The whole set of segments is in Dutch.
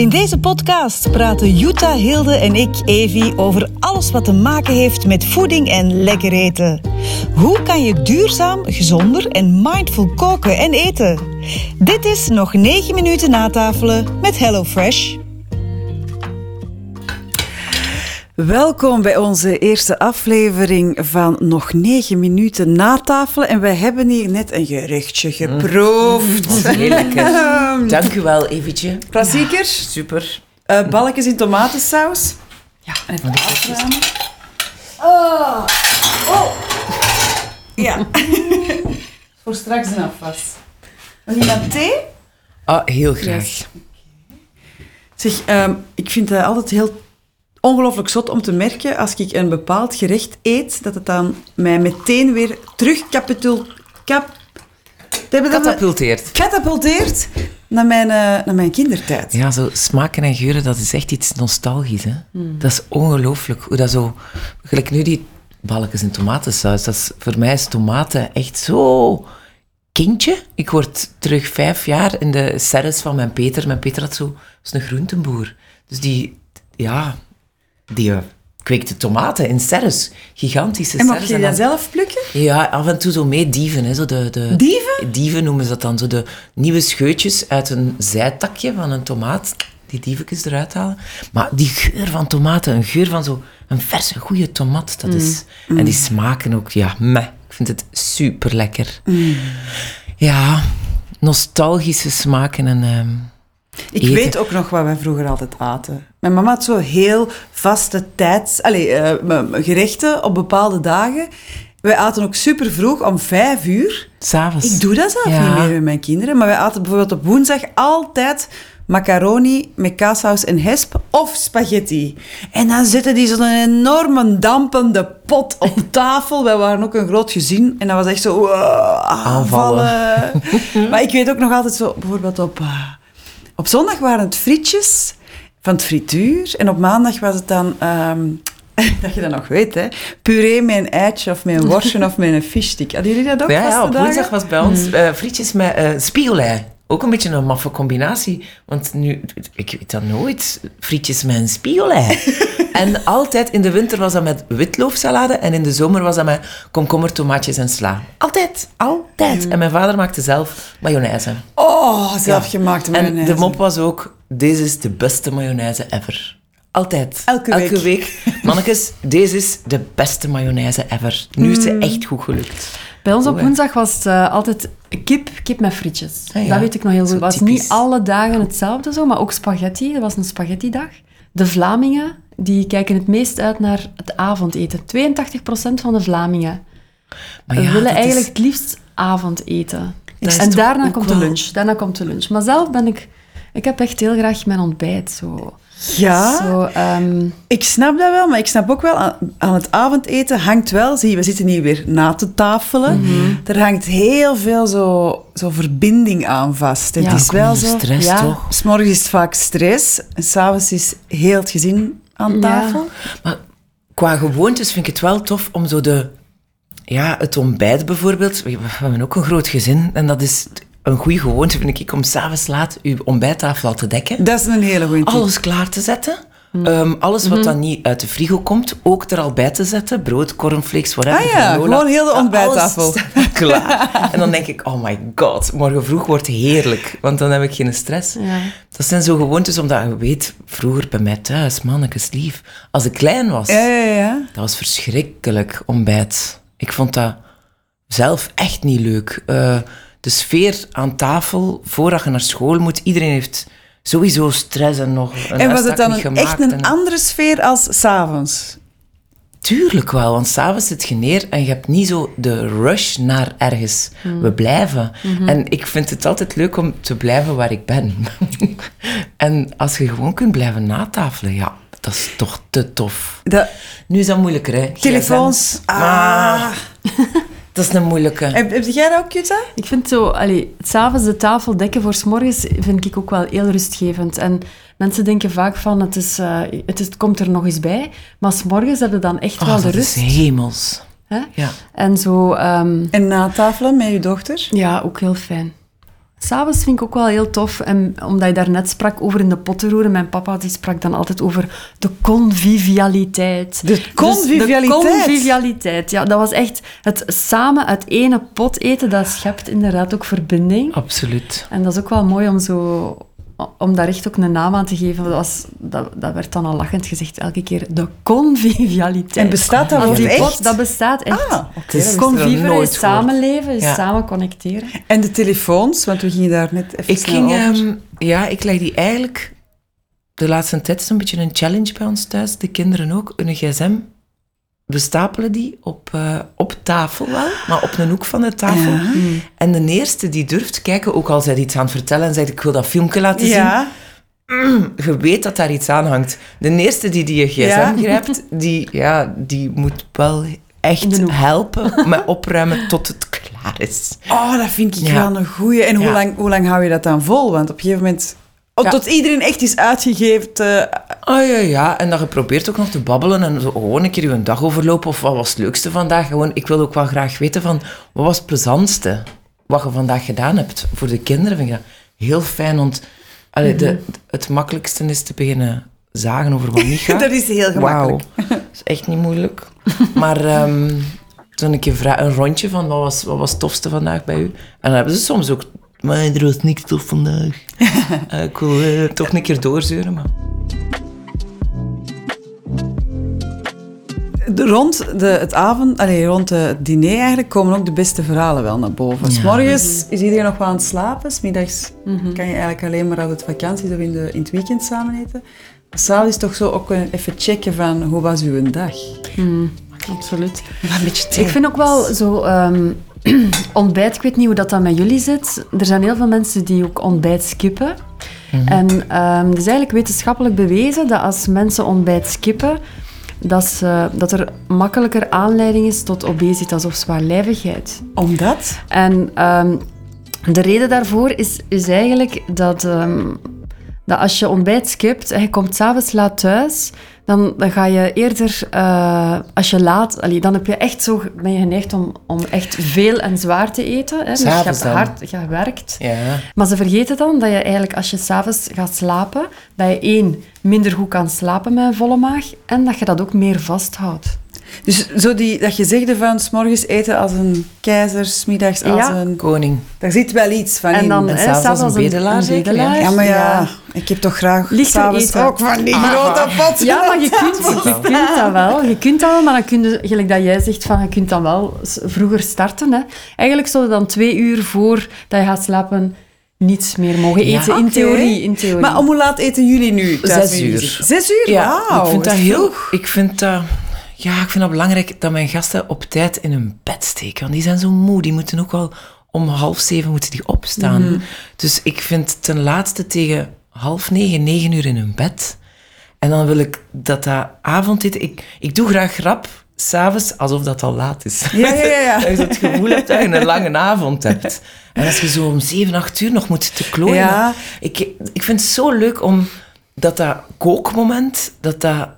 In deze podcast praten Jutta, Hilde en ik, Evi, over alles wat te maken heeft met voeding en lekker eten. Hoe kan je duurzaam, gezonder en mindful koken en eten? Dit is nog 9 minuten natafelen met HelloFresh. Welkom bij onze eerste aflevering van Nog 9 minuten natafelen. En wij hebben hier net een gerechtje geproefd. Dat is heel lekker. Dank u wel, Eventje. Klassieker. Super. Eh, balkjes in tomatensaus. Ja, Even want ik- afruimen. Oh. oh. Ja. Voor straks een afwas. Wil je dan thee? Ah, heel graag. Zeg, ehm, ik vind het altijd heel ongelooflijk zot om te merken als ik een bepaald gerecht eet, dat het dan mij meteen weer terug capitul... Cap, Katapulteert. catapulteert naar mijn, eh, naar mijn kindertijd. Ja, zo smaken en geuren, dat is echt iets nostalgisch. Hè? Hmm. Dat is ongelooflijk. Hoe dat zo... Gelijk nu die balkjes in tomatensaus. Dat is, voor mij is tomaten echt zo... Kindje. Ik word terug vijf jaar in de serres van mijn Peter. Mijn Peter had zo... was een groentenboer. Dus die... Ja... Die kweekte tomaten in serres. Gigantische En mag serres. je dat dan- zelf plukken? Ja, af en toe zo mee dieven. Hè, zo de, de, Dieven? Dieven noemen ze dat dan. Zo de nieuwe scheutjes uit een zijtakje van een tomaat. Die dieventjes eruit halen. Maar die geur van tomaten, een geur van zo een verse, goede tomat, dat is... En die smaken ook, ja, meh. Ik vind het super lekker. Ja, nostalgische smaken en... ehm, Ik Eten. weet ook nog wat wij vroeger altijd aten. Mijn mama had zo heel vaste tijds... Allee, eh, gerechten op bepaalde dagen. Wij aten ook super vroeg, om vijf uur. S'avonds. Ik doe dat zelf Ja. niet meer met mijn kinderen. Maar wij aten bijvoorbeeld op woensdag altijd macaroni met kaassaus en hesp of spaghetti. En dan zette die zo'n enorme dampende pot op tafel. Wij waren ook een groot gezin. En dat was echt zo... wow, aanvallen. maar ik weet ook nog altijd zo... Bijvoorbeeld op... eh, op zondag waren het frietjes van het frituur. En op maandag was het dan... ehm, dat je dat nog weet, hè. Puree met een eitje of met een worstje of met een fishstick. Hadden jullie dat ook Ja, ja, op woensdag was bij ons eh, frietjes met spiegelei. Ook een beetje een maffe combinatie. Want nu, ik weet dat nooit, frietjes met een spiegelei. en altijd, in de winter was dat met witloofsalade en in de zomer was dat met komkommer, tomaatjes en sla. Altijd, altijd. En mijn vader maakte zelf mayonaise. Oh, zelfgemaakte En mayonaise. de mop was ook, deze is de beste mayonaise ever. Altijd. Elke week. Mannekes, deze is de beste mayonaise ever. Nu is ze Mm. echt goed gelukt. Bij ons op woensdag was het eh, altijd kip, kip met frietjes. Ah, ja. Dat weet ik nog heel goed. Het was typisch. niet alle dagen hetzelfde zo, maar ook spaghetti. Dat was een spaghettidag. De Vlamingen, die kijken het meest uit naar het avondeten. 82% van de Vlamingen ja, willen is- eigenlijk het liefst avondeten. En daarna komt de lunch. Daarna komt de lunch. Maar zelf ben ik... Ik heb echt heel graag mijn ontbijt. Zo, Ja, zo ehm, ik snap dat wel, maar ik snap ook wel, aan, aan het avondeten hangt wel, zie je, we zitten hier weer na te tafelen, Mhm. er hangt heel veel zo, zo verbinding aan vast. Het Ja. is wel zo... stress, ja. toch? S'morgens is het vaak stress, en s'avonds is heel het gezin aan Ja. tafel. Maar qua gewoontes vind ik het wel tof om zo de... Ja, het ontbijt bijvoorbeeld. We hebben ook een groot gezin. En dat is een goede gewoonte, vind ik, om s'avonds laat uw ontbijttafel al te dekken. Dat is een hele goede tip. Alles klaar te zetten. Ehm, alles Mhm. wat dan niet uit de frigo komt, ook er al bij te zetten. Brood, cornflakes, whatever. Ah ja, granola. gewoon heel de ontbijttafel. klaar. En dan denk ik, oh my god, morgen vroeg wordt heerlijk. Want dan heb ik geen stress. ja. Dat zijn zo gewoontes, omdat je weet, vroeger bij mij thuis, mannekes lief, als ik klein was, Ja, ja, ja. dat was verschrikkelijk ontbijt. Ik vond dat zelf echt niet leuk. Eh, de sfeer aan tafel, voordat je naar school moet, iedereen heeft sowieso stress en nog een En was het dan een, echt een en- andere sfeer als s'avonds? Tuurlijk wel, want s'avonds zit je neer en je hebt niet zo de rush naar ergens. Hmm. We blijven. Mhm. En ik vind het altijd leuk om te blijven waar ik ben. en als je gewoon kunt blijven natafelen, ja, dat is toch te tof. Nu is dat moeilijker, hè? telefoons. Ah. Dat is een moeilijke. Heb, heb jij dat ook, Jutta? Ik vind zo, allee, s'avonds de tafel dekken voor 's morgens vind ik ook wel heel rustgevend. En mensen denken vaak van, het, is, eh, het, is, het komt er nog eens bij. Maar 's morgens hebben we dan echt Oh, wel de dat rust. is hemels. Hè? Ja. En zo, ehm, En natafelen met je dochter? ja, ook heel fijn. S'avonds vind ik ook wel heel tof. En omdat je daarnet sprak over in de pot te roeren. Mijn papa die sprak dan altijd over de convivialiteit. De convivialiteit? Dus de convivialiteit. Ja, dat was echt het samen uit ene pot eten. Dat schept inderdaad ook verbinding. Absoluut. En dat is ook wel mooi om zo... Om daar echt ook een naam aan te geven. Dat, was, dat, dat werd dan al lachend gezegd elke keer. De convivialiteit. En bestaat dat woord die echt? pot, dat bestaat echt. Ah, wist ik. Conviveren is samenleven, is Ja. samen connecteren. En de telefoons, want we gingen daar net even Ik ging, over. ehm, ja, ik leg die eigenlijk de laatste tijd is een beetje een challenge bij ons thuis. De kinderen ook, een gsm. We stapelen die op, eh, op tafel wel, maar op een hoek van de tafel. Ja. En de eerste die durft kijken, ook al zij iets aan het vertellen en zegt ik wil dat filmpje laten ja. zien, je weet dat daar iets aan hangt. De eerste die die je gsm Ja. grijpt, die, ja, die moet wel echt helpen met opruimen tot het klaar is. Oh, dat vind ik wel een goeie. En hoe, lang, hoe lang hou je dat dan vol? Want op een gegeven moment... Oh. Tot iedereen echt is uitgegeven. Oh ja, ja. En dan je probeert ook nog te babbelen en zo gewoon een keer je dag overlopen. Of wat was het leukste vandaag? Gewoon, ik wil ook wel graag weten van, wat was het plezantste wat je vandaag gedaan hebt? Voor de kinderen vind ik dat heel fijn, want allee, de, het makkelijkste is te beginnen zagen over wat niet gaat. dat is heel gemakkelijk. Wauw. Dat is echt niet moeilijk. Maar ehm toen een keer vra- een rondje van, wat was, wat was het tofste vandaag bij u? En dan hebben ze soms ook, maar er was niks tof vandaag. Eh, ik wil eh, toch een keer doorzeuren, maar... Rond de, het avond, allee, rond de- het diner eigenlijk, komen ook de beste verhalen wel naar boven. S Ja. morgens is iedereen nog wel aan het slapen. Smiddags kan je eigenlijk alleen maar als het vakantie of in, de, in het weekend samen eten. S'avonds is toch zo ook een- even checken van hoe was uw dag? Absoluut. Een beetje Ik vind ook wel zo ehm, ontbijt, ik weet niet hoe dat dan met jullie zit. Er zijn heel veel mensen die ook ontbijt skippen. En ehm het is eigenlijk wetenschappelijk bewezen dat als mensen ontbijt skippen, dat, ze, dat er makkelijker aanleiding is tot obesitas of zwaarlijvigheid. Omdat? En ehm, de reden daarvoor is, is eigenlijk dat, ehm, dat als je ontbijt skipt en je komt s'avonds laat thuis, dan, dan ga je eerder, eh, als je laat, allee, dan heb je echt zo, ben je geneigd om, om echt veel en zwaar te eten. Hè? Dus je hebt dan? hard gewerkt. Ja. Maar ze vergeten dan dat je eigenlijk, als je s'avonds gaat slapen, dat je één, minder goed kan slapen met een volle maag en dat je dat ook meer vasthoudt. Dus zo die, dat je zegt van s morgens eten als een keizer, smiddags als Ja. een... Koning. Daar zit wel iets van En in. dan En hè, s'avonds s'avonds een bedelaar zeker, hè? ja, maar ja, ik heb toch graag Lichter s'avonds eten. ook van die Ah. grote pot. Ja, maar je kunt, je kunt dat wel. Je kunt dat wel, maar dan kun je, gelijk dat jij zegt, van, je kunt dan wel vroeger starten. Hè. Eigenlijk zou je dan twee uur voor dat je gaat slapen niets meer mogen Ja, eten. In theorie, in theorie. Maar om hoe laat eten jullie nu? Zes uur. Zes uur? Ja, Wauw, ik vind dat heel... vroeg. Ik vind dat... Ja, ik vind dat belangrijk dat mijn gasten op tijd in hun bed steken. Want die zijn zo moe. Die moeten ook al om half zeven moeten die opstaan. Mhm. Dus ik vind ten laatste tegen half negen, negen uur in hun bed. En dan wil ik dat dat avondeten... Ik, ik doe graag grap s'avonds alsof dat al laat is. Ja, ja, ja, ja. Dat je het gevoel hebt dat je een lange avond hebt. En als je zo om zeven, acht uur nog moet te klooien. Ja. Ik, ik vind het zo leuk om dat dat kookmoment, dat dat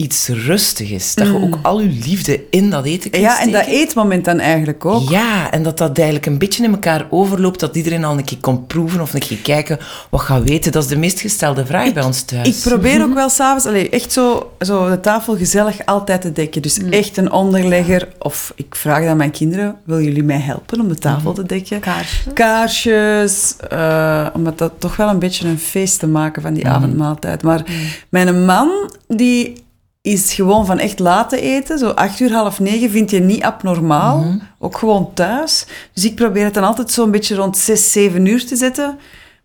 iets rustig is. Dat je ook al je liefde in dat eten kunt Mm. Ja, en dat eetmoment dan eigenlijk ook. Ja, en dat dat eigenlijk een beetje in elkaar overloopt, dat iedereen al een keer komt proeven of een keer kijken wat gaat weten. Dat is de meest gestelde vraag bij ons thuis. Ik probeer ook wel s'avonds, echt zo, zo de tafel gezellig altijd te dekken. Dus Mm. echt een onderlegger. Of ik vraag dan mijn kinderen, willen jullie mij helpen om de Mm. tafel te dekken? Kaarsje. Kaarsjes, eh, om het dat toch wel een beetje een feest te maken van die avondmaaltijd. Maar mijn man, die is gewoon van echt laten eten. Zo acht uur, half negen vind je niet abnormaal. Ook gewoon thuis. Dus ik probeer het dan altijd zo'n beetje rond zes, zeven uur te zetten.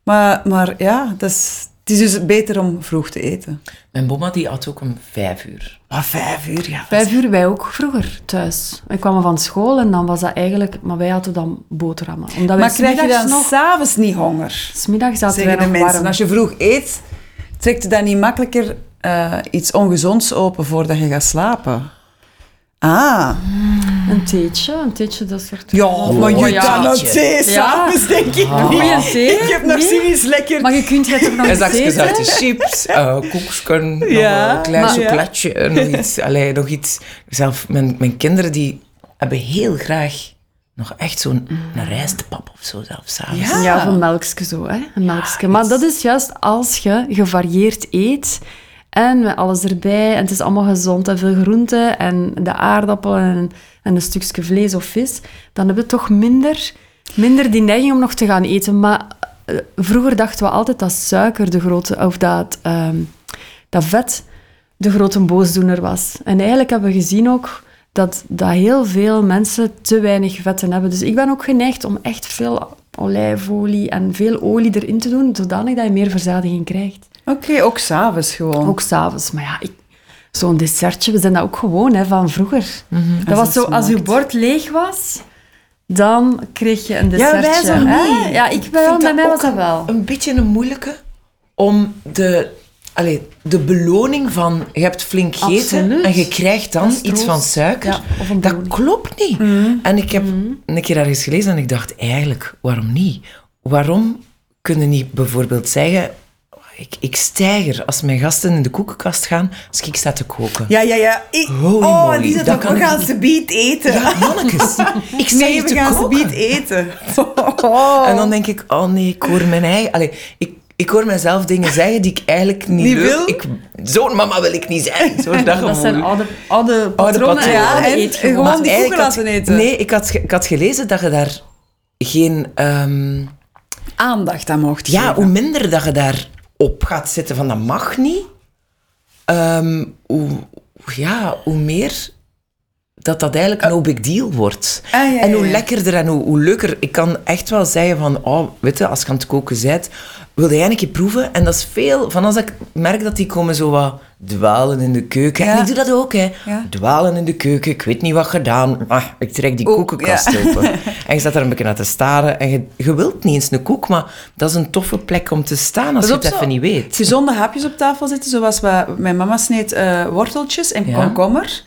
Maar, maar ja, dat is, het is dus beter om vroeg te eten. Mijn mama die had ook om vijf uur. Maar vijf uur, ja. Vijf uur, wij ook vroeger thuis. Ik kwam van school en dan was dat eigenlijk... Maar wij hadden dan boterhammen. Omdat Maar krijg je dan nog... s'avonds niet honger? Smiddags zaten wij nog mensen. warm. Als je vroeg eet, trekt je dan niet makkelijker eh, iets ongezonds open voordat je gaat slapen? Ah. Een theetje, een theetje, dat soort... Ja, maar je ja. kan het thee s'avonds, denk ik niet. thee? Ik heb nog Nee? lekker... Maar je kunt het toch nog En eens zakjes eten? uit de chips, uh, koeksken, Ja, nog een klein chocolatje, en nog iets. Allee, nog iets. Zelf, mijn, mijn kinderen die hebben heel graag nog echt zo'n een rijstpap of zo zelfs. s'avonds. Ja. Ja, of een melkje zo, hè. Een melkje. Maar dat is juist als je gevarieerd eet en met alles erbij en het is allemaal gezond en veel groente en de aardappel en, en een stukje vlees of vis, dan heb je toch minder, minder die neiging om nog te gaan eten. Maar eh, vroeger dachten we altijd dat suiker de grote, of dat, ehm, dat vet de grote boosdoener was. En eigenlijk hebben we gezien ook dat, dat heel veel mensen te weinig vetten hebben. Dus ik ben ook geneigd om echt veel olijfolie en veel olie erin te doen, zodanig dat je meer verzadiging krijgt. Oké, ook s'avonds gewoon. Ook s'avonds. Maar ja, ik, zo'n dessertje, we zijn dat ook gewoon hè, van vroeger. Dat was Als zo, als je bord leeg was, dan kreeg je een Ja, dessertje. wij zo hè? Ja, ik wel, vind bij dat mij was ook dat wel. Een beetje een moeilijke om de, allee, de beloning van je hebt flink gegeten en je krijgt dan iets van suiker. Ja, of een dat klopt niet. En ik heb een keer ergens gelezen en ik dacht eigenlijk, waarom niet? Waarom kunnen niet bijvoorbeeld zeggen, ik, ik stijger als mijn gasten in de koekenkast gaan als ik sta te koken. Ja, ja, ja. Ik, Holy oh, moly, die zit dat ook, kan we gaan ze beet eten. Ja, mannekes. Ik sta nee, hier we te gaan ze beet eten. Oh. En dan denk ik, oh nee, ik hoor mijn eigen... Allee, ik, ik hoor mezelf dingen zeggen die ik eigenlijk niet, wil? Ik, zo'n mama wil ik niet zijn. Zo'n dag Dat zijn oude, oude patronen. patronen. en Ja, en gewoon die eigenlijk koeken laten eten. Nee, ik had, ik had gelezen dat je daar geen... ehm, Aandacht aan mocht ja, geven. hoe minder dat je daar op gaat zitten van dat mag niet, ehm, hoe, ja, hoe meer dat dat eigenlijk no big deal wordt. Ah, ja, en hoe lekkerder en hoe, hoe leuker. Ik kan echt wel zeggen van, oh, weet je, als je aan het koken bent, wil jij een keer proeven? En dat is veel, van als ik merk dat die komen zo wat dwalen in de keuken. Ja. En ik doe dat ook, hè. Ja. Dwalen in de keuken, ik weet niet wat gedaan. Ah, ik trek die Oh, koekenkast ja. open. En je staat daar een beetje naar te staren. En je, je wilt niet eens een koek, maar dat is een toffe plek om te staan als je het even niet weet. Gezonde hapjes op tafel zitten, zoals wat mijn mama sneed eh, worteltjes en komkommer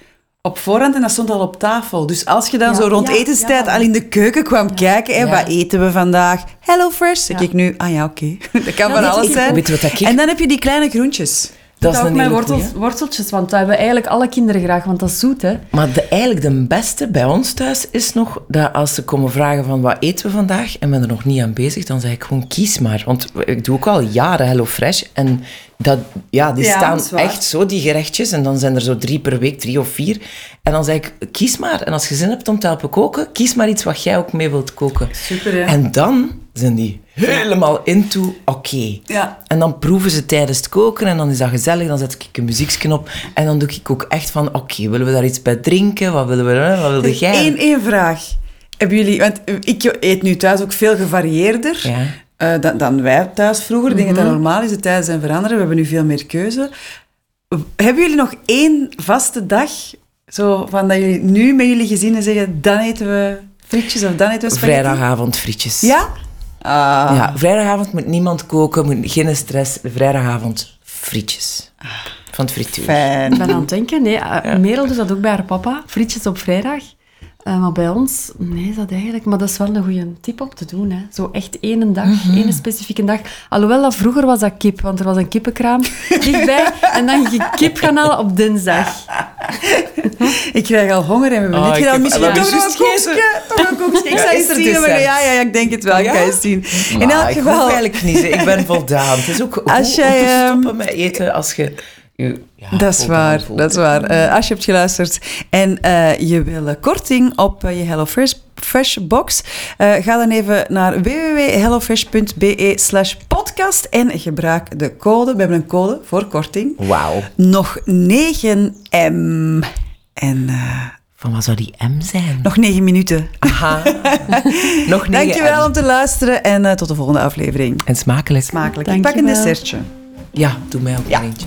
op voorhand en dat stond al op tafel. Dus als je dan Ja, zo rond ja, etenstijd ja. al in de keuken kwam kijken, hè, Ja. wat eten we vandaag? Hello Fresh. Zeg Ja. ik nu, ah ja, oké. Dat kan van alles zijn. Weet wat ik- En dan heb je die kleine groentjes. Dat is ook hele wortels, goeie. worteltjes, want dat hebben eigenlijk alle kinderen graag, want dat is zoet, hè. Maar de, eigenlijk de beste bij ons thuis is nog dat als ze komen vragen van wat eten we vandaag en ben er nog niet aan bezig, dan zeg ik gewoon kies maar. Want ik doe ook al jaren Hello Fresh en dat, ja, die Ja, staan echt zo, die gerechtjes. En dan zijn er zo drie per week, drie of vier. En dan zeg ik, kies maar. En als je zin hebt om te helpen koken, kies maar iets wat jij ook mee wilt koken. Super, hè? En dan zijn die helemaal into, oké. Ja. En dan proeven ze tijdens het koken en dan is dat gezellig. Dan zet ik een muziekje op en dan doe ik ook echt van, oké, willen we daar iets bij drinken? Wat willen we, wat wilde jij? Eén, één vraag. Hebben jullie, want ik eet nu thuis ook veel gevarieerder Ja. Eh, dan, dan wij thuis vroeger. Ik denk dat dat normaal is, de tijden zijn veranderd. We hebben nu veel meer keuze. Hebben jullie nog één vaste dag? Zo van dat jullie nu met jullie gezinnen zeggen, dan eten we frietjes of dan eten we spaghetti? Vrijdagavond frietjes. Ja? Ah. Ja, vrijdagavond moet niemand koken, moet geen stress. Vrijdagavond frietjes. Van het frituur. Fijn. Ik ben aan het denken, nee, eh, Merel doet dat ook bij haar papa, frietjes op vrijdag. Eh, maar bij ons, nee, is dat eigenlijk... Maar dat is wel een goede tip om te doen, hè. Zo echt één dag, één specifieke dag. Alhoewel, dat vroeger was dat kip, want er was een kippenkraam dichtbij. En dan ging je kip gaan halen op dinsdag. Ik krijg al honger en we hebben Oh, ik gedaan. heb- Misschien toch nog ik een juist koekje. Toch een koekje. Ik Ja, zou er zien. maar? Ja, ja, ja, ik denk het wel. Ik Ja? ga eens zien. In Maar elk ik geval... eigenlijk niet. Ik ben voldaan. Het is ook goed jij, om te ehm, stoppen met eten als je... ja, Dat is waar, voelt. dat is waar. Eh, als je hebt geluisterd en eh, je wil een korting op eh, je HelloFresh Fresh box, eh, ga dan even naar www.hellofresh.be slash podcast en gebruik de code. We hebben een code voor korting. Wauw. Nog 9M. En eh, Van wat zou die M zijn? nog 9 minuten. Aha. Nog negen Dankjewel M. om te luisteren en eh, tot de volgende aflevering. En smakelijk. Smakelijk. Ik pak een dessertje. Ja, doe mij ook Ja. een eentje.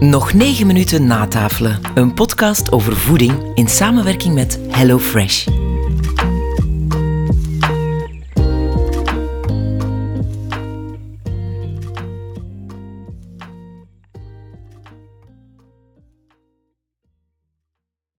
Nog 9 minuten natafelen. Een podcast over voeding in samenwerking met HelloFresh.